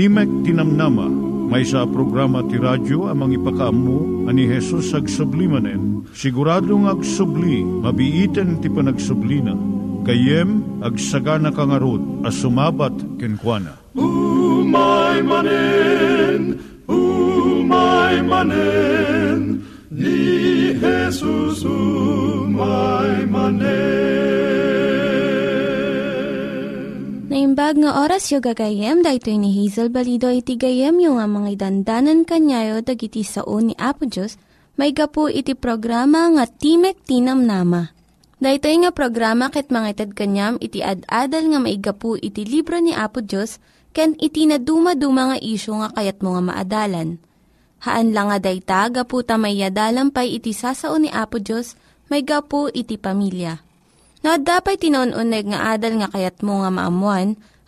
Timek Tinamnama, may sa programa ti radyo amang ipakaamu ani Jesus ag sublimanen. Siguradong ag subli, mabiiten ti panagsublina. Kayem ag sagana kangarot as sumabat kenkwana. Umay manen, umay manen, ni Jesus umay manen. Naimbag nga oras yung gagayem, dahito ni Hazel Balido iti gayem yung nga mga dandanan kanyayo dagiti sao ni Apo Diyos, may gapu iti programa nga Timek Tinam Nama. Dahito nga programa ket mga itad kanyam iti ad-adal nga maigapu iti libro ni Apo Diyos, ken iti na dumaduma nga isyo nga kayat mo nga maadalan. Haan lang nga dayta, gapu tamayadalam pay iti sasao ni Apo Diyos, may gapu iti pamilya. No, dapat tinon-uneg nga adal nga kayat mo nga maamuan,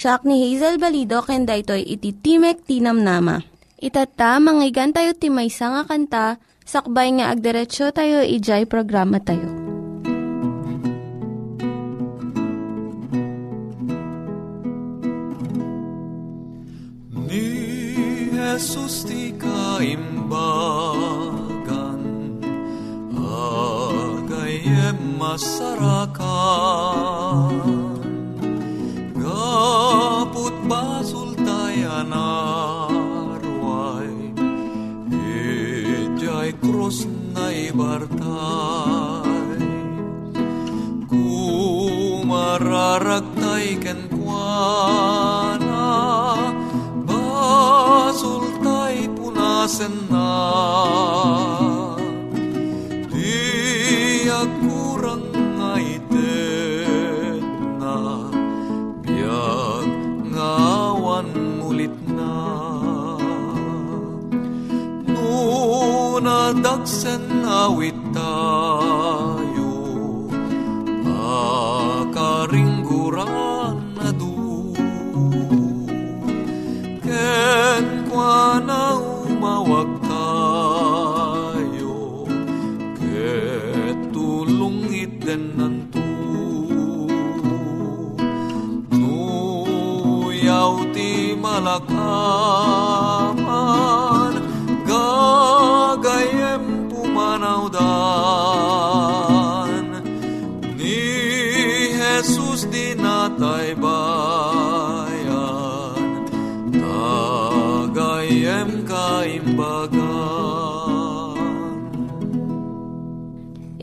Siya ni Hazel Balido ken daytoy iti Timek Tinamnama. Itata manggigan tayo timaysa nga kanta sakbay nga agderetsyo tayo ijay programa tayo. Ni Jesus ti kaimbagan Agayem masarakan Gaput basul tayan arway Ijay krus na ibartay Kumararagtay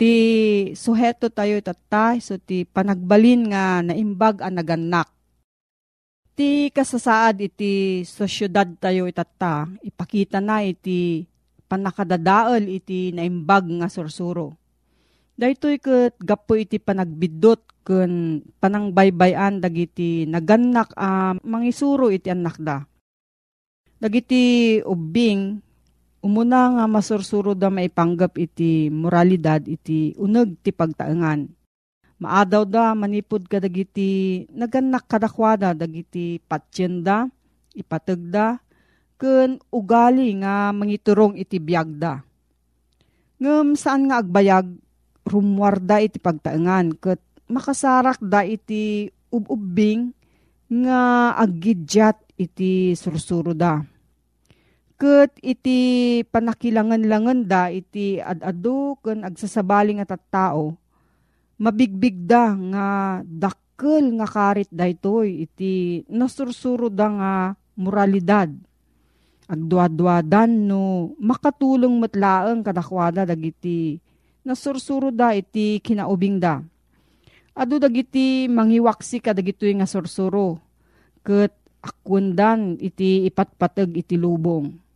Ti suheto tayo itata so ti panagbalin nga naimbag ang naganak. Ti kasasaad iti sosyudad tayo itata, ipakita na iti panakadadaol iti naimbag nga sursuro. Daytoy ket gapo iti panagbidot ken panangbaybayan dagiti naganak a mangisuro iti anak da. Dagiti ubing umuna nga masursuro da maipanggap iti moralidad iti uneg ti pagtaengan. Maadaw da manipod ka dagiti naganak kadakwada dagiti patsyenda, ipatagda, ken ugali nga mangiturong iti biyagda. Ngem saan nga agbayag rumwarda iti pagtaengan ket makasarak da iti ububing nga aggidyat iti sursuro da. Ket iti panakilangan-langan da iti adado ken agsasabaling at tao mabigbig da nga dakkel nga karit daytoy iti nasursuro da nga moralidad. Agduadwadan no makatulong matlaeng kadakwada dagiti nasursuro da iti kinaubing da. Ado dagiti mangiwaksi kadagitoy nga sursuro. Ket akundan iti ipatpateg iti lubong.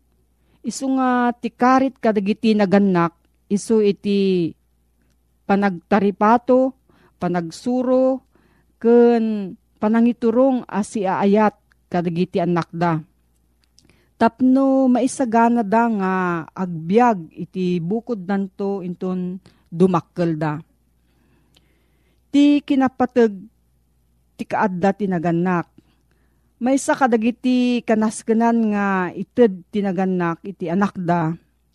Isu nga tikarit kadagiti naganak isu iti panagtaripato, panagsuro, ken panangiturong asi aayat kadagiti anak da. Tapno maisagana da nga agbyag iti bukod nanto inton dumakkel da. Ti kinapateg ti kaadda ti naganak. May sa kadagiti kanaskenan nga ited ti naganak iti anak da.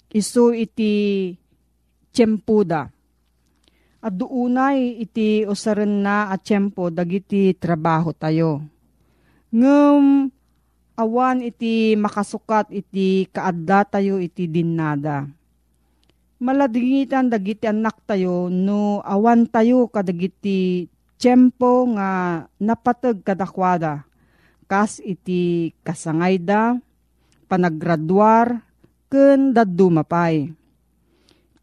Isu iti tiyempo da. At doonay iti usaren na at tiyempo dagiti trabaho tayo. Ngem awan iti makasukat iti kaadda tayo iti dinnada. Maladingitan dagiti anak tayo no awan tayo kadagiti tiyempo nga napatag kadakwada. Kas iti kasangayda, panaggraduar, ken daddu mapay.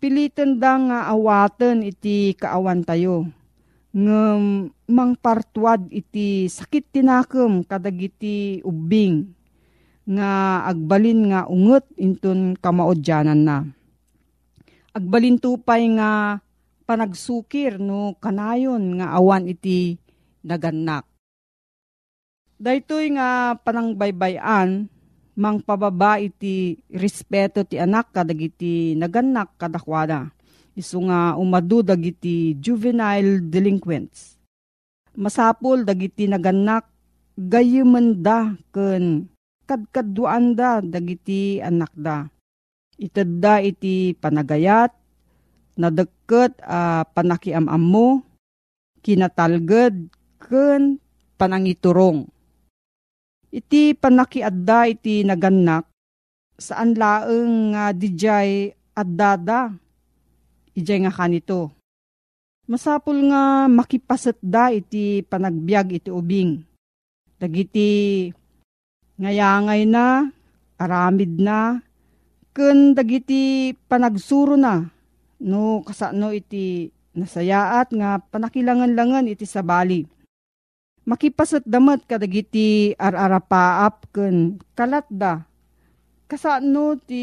Pilitan da nga awaten iti kaawan tayo. Ngem mangpartuad iti sakit tinakem kadagiti ubing nga agbalin nga unget inton kamaodyanan na. Agbalin tupay nga panagsukir no kanayon nga awan iti naganak. Daytoy nga panangbaybayan mang pababa iti respeto ti anak kadagiti naganak kadakwada. Isu nga umadu dagiti juvenile delinquents. Masapol dagiti naganak gayuman da ken kadkaduan da dagiti anak da. Ited da iti panagayat, nadagket a uh, panakiamam kinatalged ken panangiturong Iti panakiadda iti naganak, saan laeng nga uh, dijay addada, ijay nga kanito. Masapul nga makipaset da iti panagbiag iti ubing. Dagiti ngayangay na, aramid na, ken dagiti panagsuro na, no kasano iti nasayaat nga panakilangan-langan iti sabali makipasat damat kadagiti ararapaap ken kalatda. Kasano ti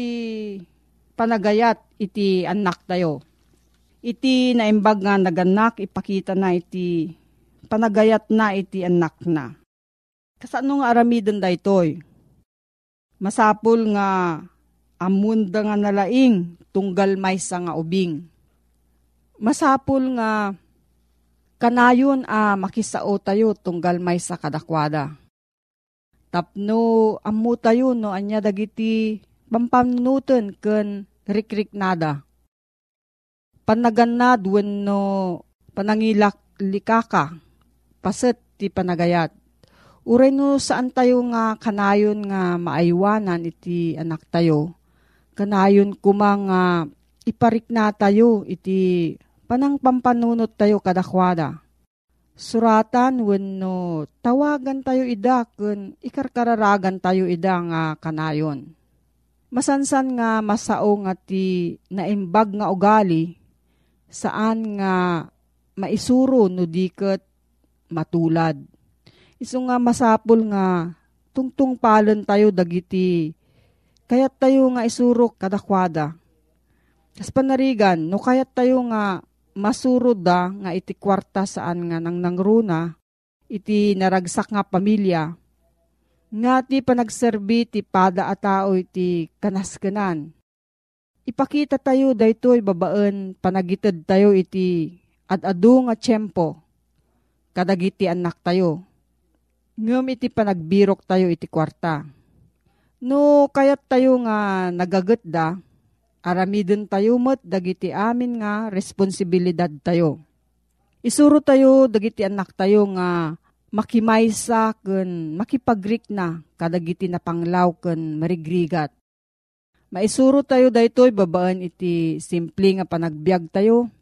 panagayat iti anak tayo. Iti naimbag nga naganak ipakita na iti panagayat na iti anak na. Kasano nga aramiden da itoy? Masapul nga amunda nga nalaing tunggal may nga ubing. Masapul nga Kanayon a ah, makisao tayo tunggal may sa kadakwada. Tapno amu tayo no anya dagiti pampanunutan ken rikrik nada. Panaganad wenno panangilak likaka paset ti panagayat. Uray no saan tayo nga kanayon nga maaywanan iti anak tayo. Kanayon kumang uh, iparik na tayo iti panang pampanunot tayo kadakwada. Suratan wenno tawagan tayo ida kun ikarkararagan tayo ida nga kanayon. Masansan nga masao nga ti naimbag nga ugali saan nga maisuro no diket matulad. Isu nga masapul nga tungtung palen tayo dagiti kayat tayo nga isuro kadakwada. Kas panarigan, no kayat tayo nga masurod da nga iti kwarta saan nga nang nangruna, iti naragsak nga pamilya, nga ti panagserbi ti pada a tao iti kanaskanan. Ipakita tayo daytoy babaan panagitid tayo iti adado nga tiyempo, kadagiti anak tayo. Ngam iti panagbirok tayo iti kwarta. No kayat tayo nga nagagat da, aramidin tayo mat dagiti amin nga responsibilidad tayo. Isuro tayo dagiti anak tayo nga makimaysa ken makipagrik na kadagiti na panglaw ken marigrigat. Maisuro tayo daytoy babaan iti simple nga panagbiag tayo.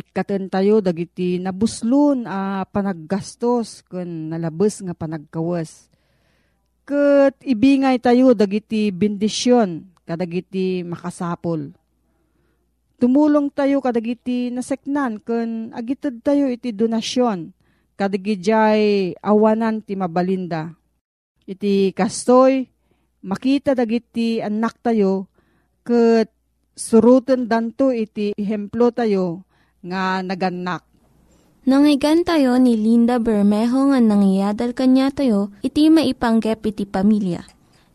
Ikaten tayo dagiti nabuslon a panaggastos ken nalabes nga panagkawas. Ket ibingay tayo dagiti bendisyon kadagiti makasapol. Tumulong tayo kadagiti naseknan ken agitid tayo iti donasyon kadigijay awanan ti mabalinda. Iti kastoy makita dagiti anak tayo ket suruten danto iti ehemplo tayo nga naganak. Nangyigan tayo ni Linda Bermejo nga nangyadal kanya tayo, iti maipanggep iti pamilya.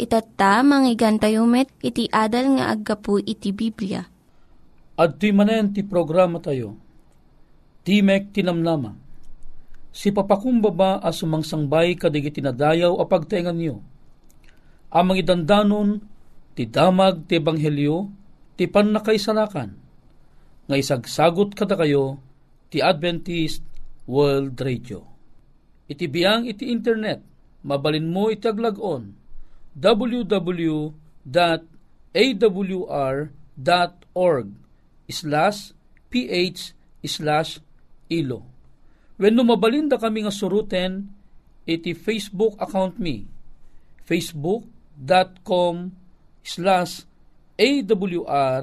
Itatta, manggigan tayo met, iti adal nga aggapu iti Biblia. At ti manen ti programa tayo, Timek Tinamnama, si papakumbaba as sumangsangbay kadig tinadayaw a pagtengan niyo. Amang idandanon, ti damag ti ebanghelyo, ti pannakaisalakan, nga isagsagot kada kayo, ti Adventist World Radio. Iti biyang iti internet, mabalin mo iti aglagon, www.awr.org slash ph slash ilo. When mabalinda kami nga suruten, iti Facebook account mi, facebook.com slash awr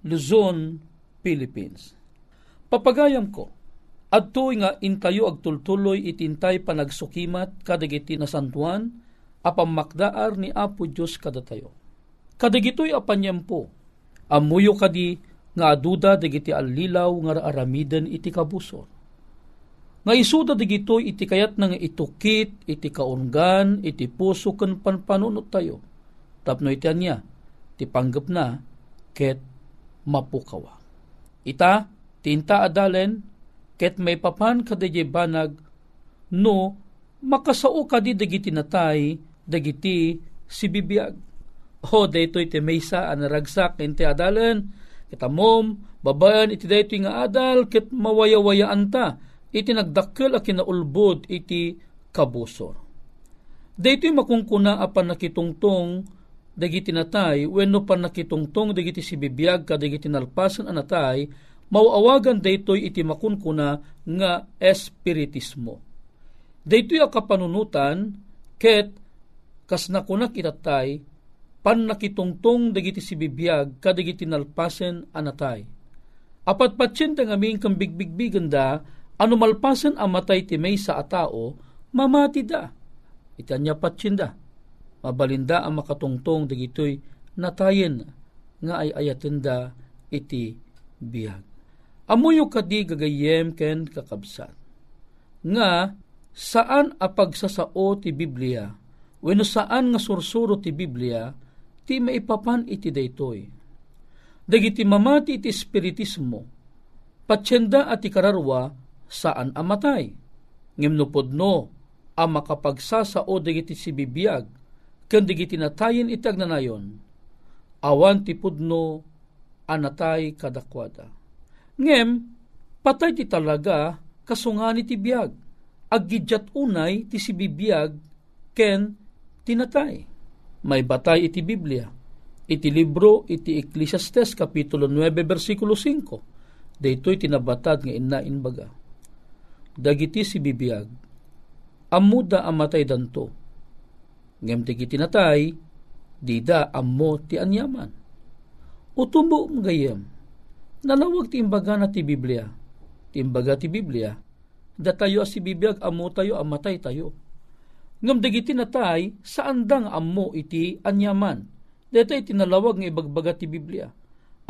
Luzon, Philippines. Papagayam ko, adto nga intayo agtultuloy itintay panagsukimat kadagiti na santuan, apamakdaar ni Apo Diyos kada tayo. Kadagitoy apanyempo, amuyo kadi nga aduda dagiti alilaw nga aramiden iti kabusor. Nga isuda dagitoy iti kayat nga itukit, iti kaungan, iti puso ken panpanunot tayo. Tapno iti anya, ti panggap na, ket mapukawa. Ita, tinta adalen, ket may papan kadagay banag, no, makasao kadi dagiti natay, dagiti si bibiyag. O daytoy ti maysa an ragsak iti adalan kita mom babayan iti daytoy nga adal ket mawayawayaan ta iti nagdakkel a kinaulbod iti kabusor. Daytoy makungkuna apan nakitungtong dagiti natay wenno pan nakitungtong dagiti si bibiyag ka dagiti nalpasan anatay mauawagan daytoy iti makunkuna nga espiritismo. Daytoy a kapanunutan ket kas nakunak itatay, pan nakitungtong dagiti si bibiyag kadagiti nalpasen anatay. Apat patsin nga aming kang bigbigbigan da, ano malpasen amatay ti may sa atao, mamati da. Itanya patsin da. Mabalinda ang makatungtong dagitoy natayen nga ay ayaten da iti biyag. Amuyo kadi gagayem ken kakabsat. Nga saan apagsasao ti Biblia Wenno saan nga sursuro ti Biblia, ti maipapan iti daytoy. Dagiti mamati iti espiritismo, patsyenda at ikararwa saan amatay. Ngimnupod no, ang makapagsasao dagiti si bibiyag, ken dagiti natayin itag nanayon, awan ti pudno anatay kadakwada. Ngem, patay ti talaga kasungani ti biyag, aggidjat unay ti si bibiyag ken tinatay. May batay iti Biblia. Iti libro iti Ecclesiastes Kapitulo 9 versikulo 5. Daytoy tinabatad nga innain baga. Dagiti si bibiyag. Amuda amatay danto. Ngem ti tinatay, dida ammo ti anyaman. Utumbo gayem. Nalawag ti imbaga na ti Biblia. Ti imbaga ti Biblia, da tayo si bibiyag amo tayo amatay tayo ngam dagiti natay saan dang ammo iti anyaman. Dito tinalawag nga ibagbaga ti Biblia.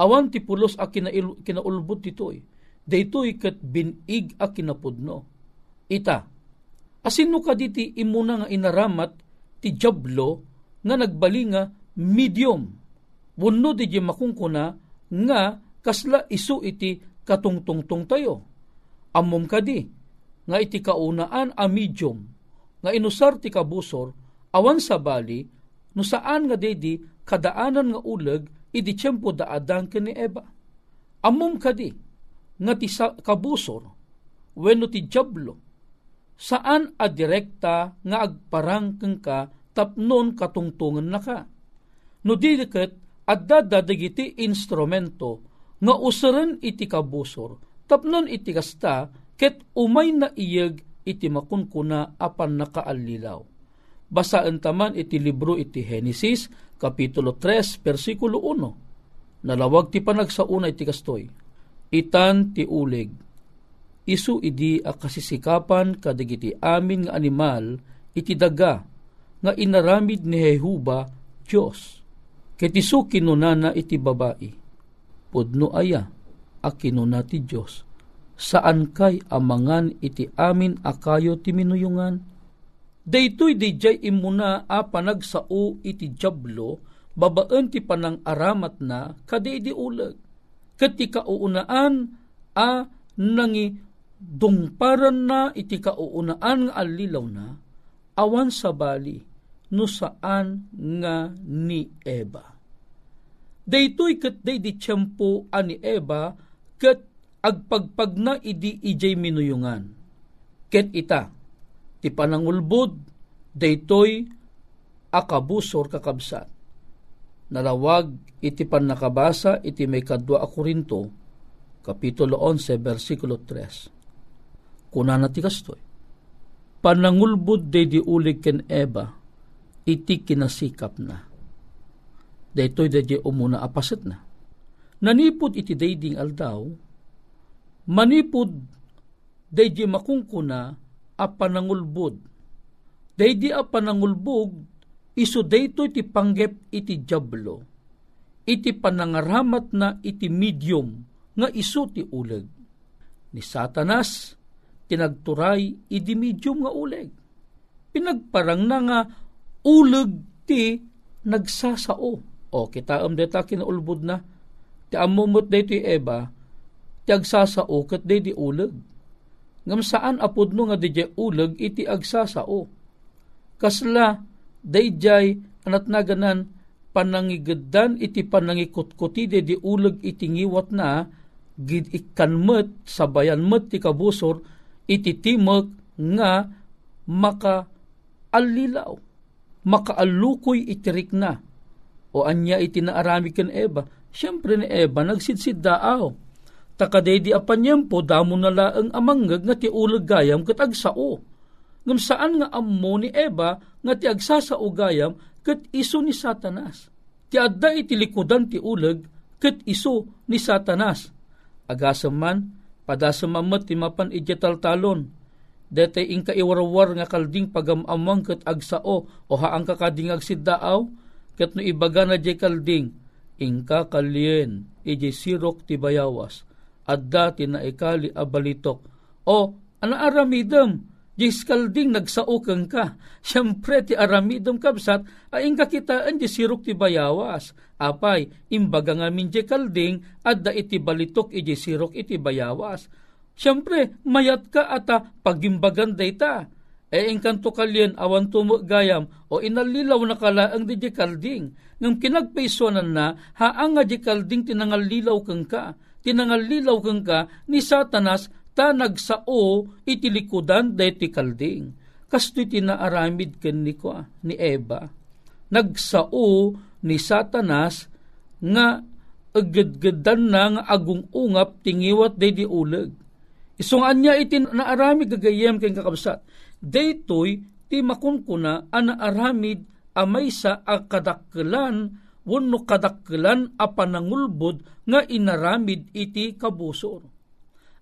Awan ti pulos a kinail, kinaulbot titoy. Dito kat binig a kinapudno. Ita, asino ka diti imuna nga inaramat ti jablo nga nagbali nga medium. Wunno di makungkuna nga kasla isu iti katungtungtong tayo. Amom kadi, nga iti kaunaan a medium, nga inusar ti kabusor, awan sa bali, no saan nga dedi kadaanan nga uleg, iti tiyempo da adang ni Eva. Amom kadi, nga ti kabusor, wenno ti jablo, saan a direkta nga agparangkeng ka tapnon katungtungan na ka. No didiket, adda dadagiti instrumento nga usaran iti kabusor, tapnon iti kasta, ket umay na iyag iti makunkuna apan nakaalilaw. Basaan taman iti libro iti Henesis, Kapitulo 3, versikulo 1. Nalawag ti panagsauna iti kastoy. Itan ti uleg. Isu idi a kasisikapan kadagiti amin nga animal iti daga nga inaramid ni Jehuba Diyos. Ket isu kinunana iti babae pudno aya a kinuna ti Diyos. Saan kay amangan iti amin akayo ti minuyungan? Daytoy dijay imuna a panagsao iti jablo, babaan ti panang aramat na kadi di ulag. Kat ti kauunaan a nangi dungparan na iti kauunaan nga alilaw na, awan sa bali, no saan nga ni Eva Daytoy ket day di ani Eva ket agpagpag na idi ijay minuyungan. Ket ita, ti panangulbod, daytoy akabusor kakabsat. Nalawag iti pan nakabasa iti may kadwa a Korinto, Kapitulo 11, versikulo 3. Kuna na ti kastoy. Panangulbod day di ulig ken Eva, iti kinasikap na daytoy dadya umuna apaset na. Nanipod iti dayding aldaw, manipod daydi makungkuna a panangulbod. Daydi a panangulbog, iso daytoy iti panggep iti jablo. Iti panangaramat na iti medium nga iso ti uleg. Ni Satanas, tinagturay iti medium nga uleg. Pinagparang na nga uleg ti nagsasao o kita am deta kinaulbud na. Ti amumot dito eba, ti agsasao kat day di uleg. Ngam saan apod no nga di uleg iti agsasao. Kasla, day jay anat naganan panangigadan iti panangikutkuti de di uleg iti ngiwat na gid ikanmet sabayan met ti kabusor iti timek nga maka alilaw makaalukoy itirik na o anya iti naarami ken Eva, siyempre ni Eva nagsidsid daaw. Takadedi apanyempo damo na laeng amanggag nga ti ulag gayam kat agsao. Ngam saan nga ammo ni Eva nga ti agsasao gayam kat iso ni Satanas. Ti adda iti likudan ti ulag kat iso ni Satanas. Agasam man, padasam mamat ti mapan talon. Dete ing kaiwarwar nga kalding pagamamang kat agsao o haang kakading agsiddaaw, ket no ibaga na di kalding, ingka kalien, iji sirok ti bayawas, at dati na ikali abalitok. O, ana aramidem, di kalding nagsaukang ka. Siyempre ti aramidem kabsat, ay ingka kitaan di sirok ti bayawas. Apay, imbaga nga min di kalding, at da iti balitok iji sirok iti bayawas. Siyempre, mayat ka ata pagimbagan dayta e engkanto kalyen awan tumo gayam o inalilaw na kala ang di kalding ngam kinagpaisonan na haang nga di kalding tinangalilaw kang ka tinangalilaw kang ka ni satanas ta nagsao itilikudan ti kalding. Kasto tinaaramid ken ni ko ni Eva. Nagsao ni satanas nga aggadgadan na nga agong ungap tingiwat day di uleg isungan niya iti naarami gagayem ken kakabsat. Daytoy ti makunkuna ana aramid amay sa akadakkelan wenno kadakkelan a panangulbod nga inaramid iti kabusor.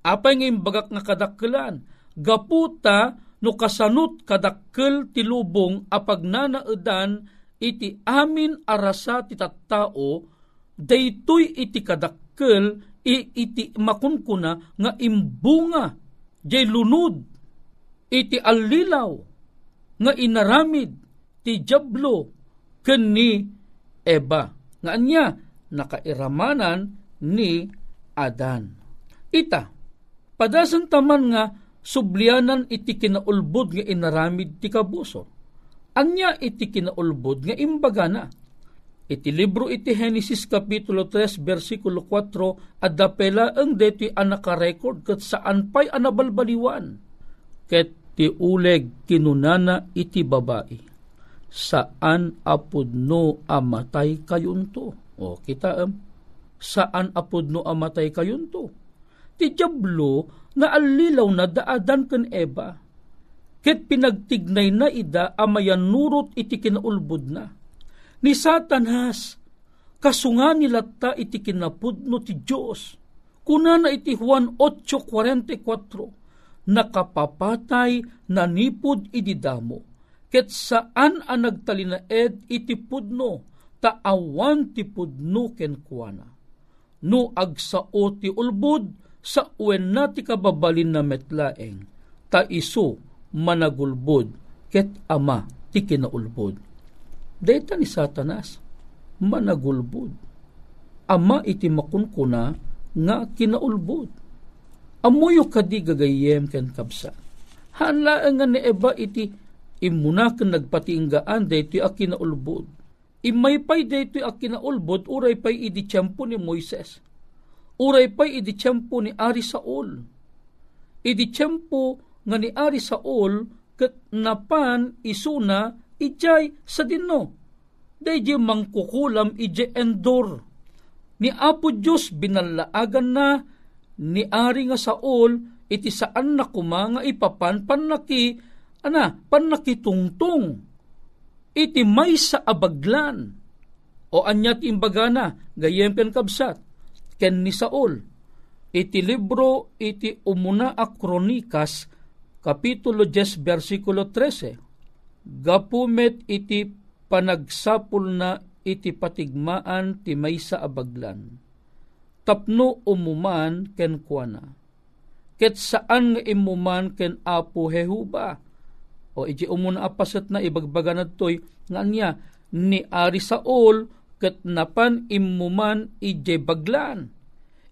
Apay nga imbagak nga kadakkelan, gaputa no kasanut kadakkel ti lubong nanaedan iti amin arasa ti tattao daytoy iti kadakkel iti makunkuna nga imbunga jay lunod iti allilaw nga inaramid ti jablo ken ni Eba nga anya nakairamanan ni Adan. Ita, padasan taman nga sublianan iti kinaulbod nga inaramid ti kabuso. Anya iti kinaulbod nga imbaga na. Iti libro iti Genesis Kapitulo 3 versikulo 4 at dapela ang deti anaka-record kat saan pa'y anabalbaliwan. Ket ti uleg kinunana iti babae saan apod no amatay kayunto. O kita am, saan apod no amatay kayunto. Ti Diablo na alilaw na daadan ken Eva. Ket pinagtignay na ida amayan nurot iti kinaulbod na. Ni Satan has, kasunga nila ta iti kinapudno ti Diyos. Kuna na iti Juan 8.44, nakapapatay na nipod ididamo ket saan ang nagtalinaed iti pudno, taawan ti pudno ken kuana. No agsao ti ulbud, sa uwen na ti kababalin na metlaeng, ta iso managulbud, ket ama ti kinaulbud. Deta ni satanas, managulbud. Ama iti makunkuna nga kinaulbud. Amuyo kadi gagayem ken kabsa. Hanlaan nga ni Eba iti imuna ken nagpatinggaan daytoy a kinaulbod. Imay pay daytoy a kinaulbod uray pay idi tiyempo ni Moises. Uray pay idi tiyempo ni Ari Saul. Idi tiyempo nga ni Ari Saul ket napan isuna ijay sa dinno. Dayjay mangkukulam ijay endor. Ni Apo Diyos binalaagan na ni Ari nga Saul iti saan na kuma nga ipapan panaki ana, panakitungtong, iti may sa abaglan, o anyat imbagana, gayem ken kabsat, ken ni Saul, iti libro iti umuna a kronikas, kapitulo 10, versikulo 13, gapumet iti panagsapul na iti patigmaan ti may sa abaglan. Tapno umuman ken kuana. Ket saan nga imuman ken apo Hehuba, o iti umuna apasat na ibagbaga na to'y nga niya ni Ari Saul kat napan imuman ije baglan.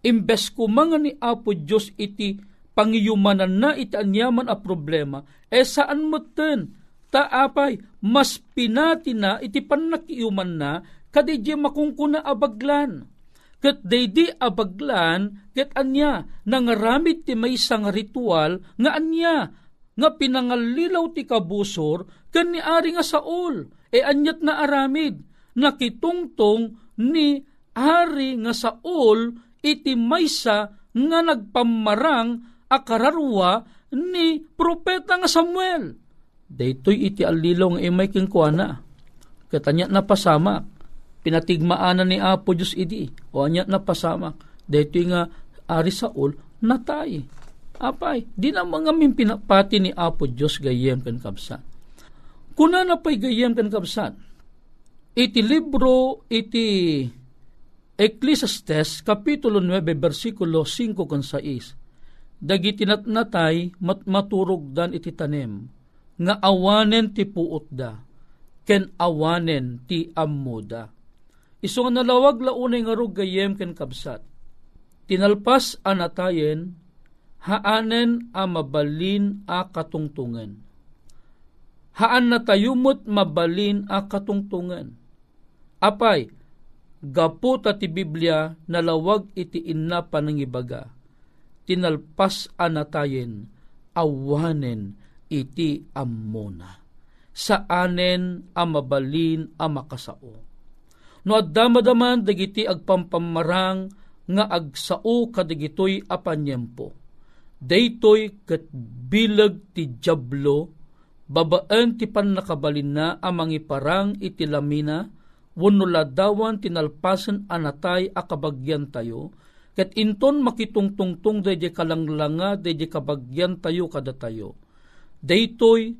Imbes kumanga ni Apo Diyos iti pangiyumanan na iti anyaman a problema, e saan mo ten? Taapay, mas pinati na iti panakiyuman na kadidya makungkuna abaglan. Kat daydi abaglan, kat anya, nangaramit ti may isang ritual, nga anya, nga pinangalilaw ti kabusor ken ni ari nga Saul e anyat na aramid nakitungtong ni ari nga Saul iti maysa nga nagpamarang akararwa ni propeta nga Samuel. Daytoy iti alilaw nga imay ken kuana. Katanya na pasamak pinatigmaanan ni Apo Diyos idi o anya na pasamak daytoy nga ari Saul natay Apay, di na mga pinapati ni Apo Diyos gayem kan kabsan. Kuna na pa'y gayem kan kabsan, iti libro, iti Ecclesiastes, Kapitulo 9, versikulo 5 kan 6, dagiti natnatay mat maturog dan iti tanem, nga awanen ti puot da, ken awanen ti ammoda. Iso nga nalawag launay nga rog gayem ken kabsat. Tinalpas anatayen, haanen a mabalin a katungtungan. Haan na tayumot mabalin a katungtungan. Apay, gapo ta ti Biblia nalawag iti inna panangibaga. Tinalpas anatayen, awanen iti ammona. Saanen a mabalin a makasao. No addamadaman dagiti agpampamarang nga agsao kadigitoy apanyempo daytoy ket bilag ti jablo babaan ti pannakabalin na amang iparang iti lamina wenno ladawan tinalpasen anatay akabagyan tayo ket inton makitungtungtung dayjay kalanglanga dayjay kabagyan tayo kada tayo. Daytoy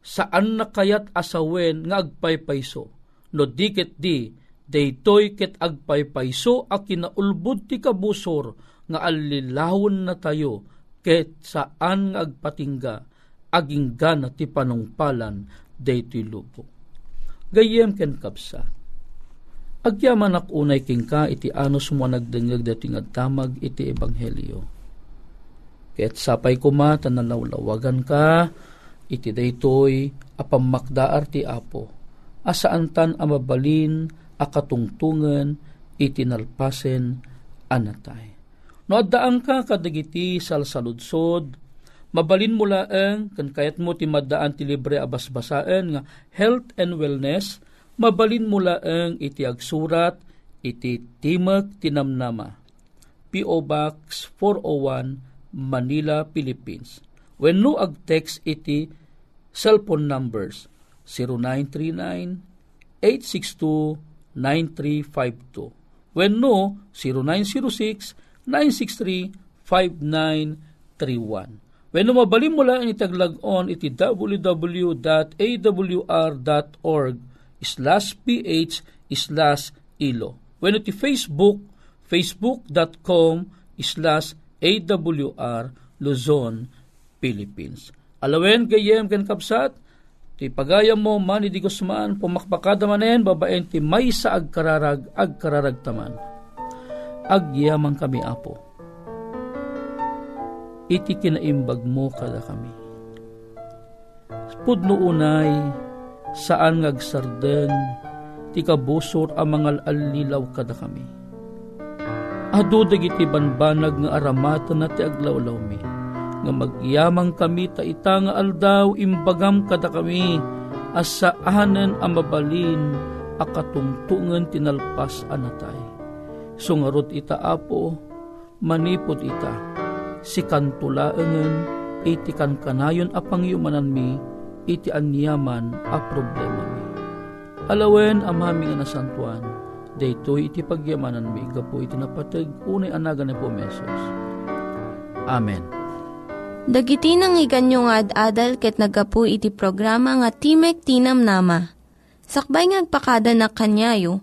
saan na kayat asawen nga agpaypayso. No diket di, daytoy ket agpaypayso a kinaulbud ti kabusor nga alilawon na tayo ket saan nga agpatingga aging gana ti panungpalan daytoy lupo. Gayem ken kapsa. Agyaman ak unay king ka iti anos mo nagdengeg dati nga tamag iti ebanghelyo. Ket sapay kuma tanalawlawagan ka iti daytoy apamakdaar ti apo asaan tan amabalin akatungtungan iti nalpasen anatay. No addaan ka kadagiti salsaludsod mabalin mo laeng kan kayat mo ti maddaan ti libre abasbasaan nga health and wellness mabalin mo laeng iti agsurat iti Timog Tinamnama P.O. Box 401 Manila, Philippines. When no ag-text iti cellphone numbers 0939-862-9352. When no, 0906-963-5931. When no, mabalim mo lang itaglag-on iti www.awr.org slash ph slash ilo. When iti Facebook, facebook.com slash awr Luzon, Philippines. Alawen gayem ken kapsat, ti pagayam mo man iti gusmaan, pumakpakada manen, babaen ti may sa agkararag, agkararag taman. Agyaman kami apo. Iti kinaimbag mo kada kami. Pudno unay, saan ngagsarden, ti kabusor ang mga alilaw kada kami. Ado dagiti banbanag nga aramatan na ti aglawlaw mi nga magyamang kami ta ita nga aldaw imbagam kada kami asaanen ang mabalin akatungtungan tinalpas anatay. Sungarot ita apo, manipod ita, si kantulaengen, iti kan kanayon apang yumanan mi, iti anyaman a problema mi. Alawen amami nga nasantuan, daytoy iti pagyamanan mi, gapo iti napatag, unay anagan ni po mesos. Amen. Dagiti nang iganyo nga ad-adal ket nagapu iti programa nga Timek Tinam Nama. Sakbay ngagpakada na kanyayo,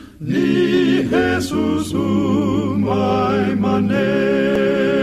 ni Jesus umay manen.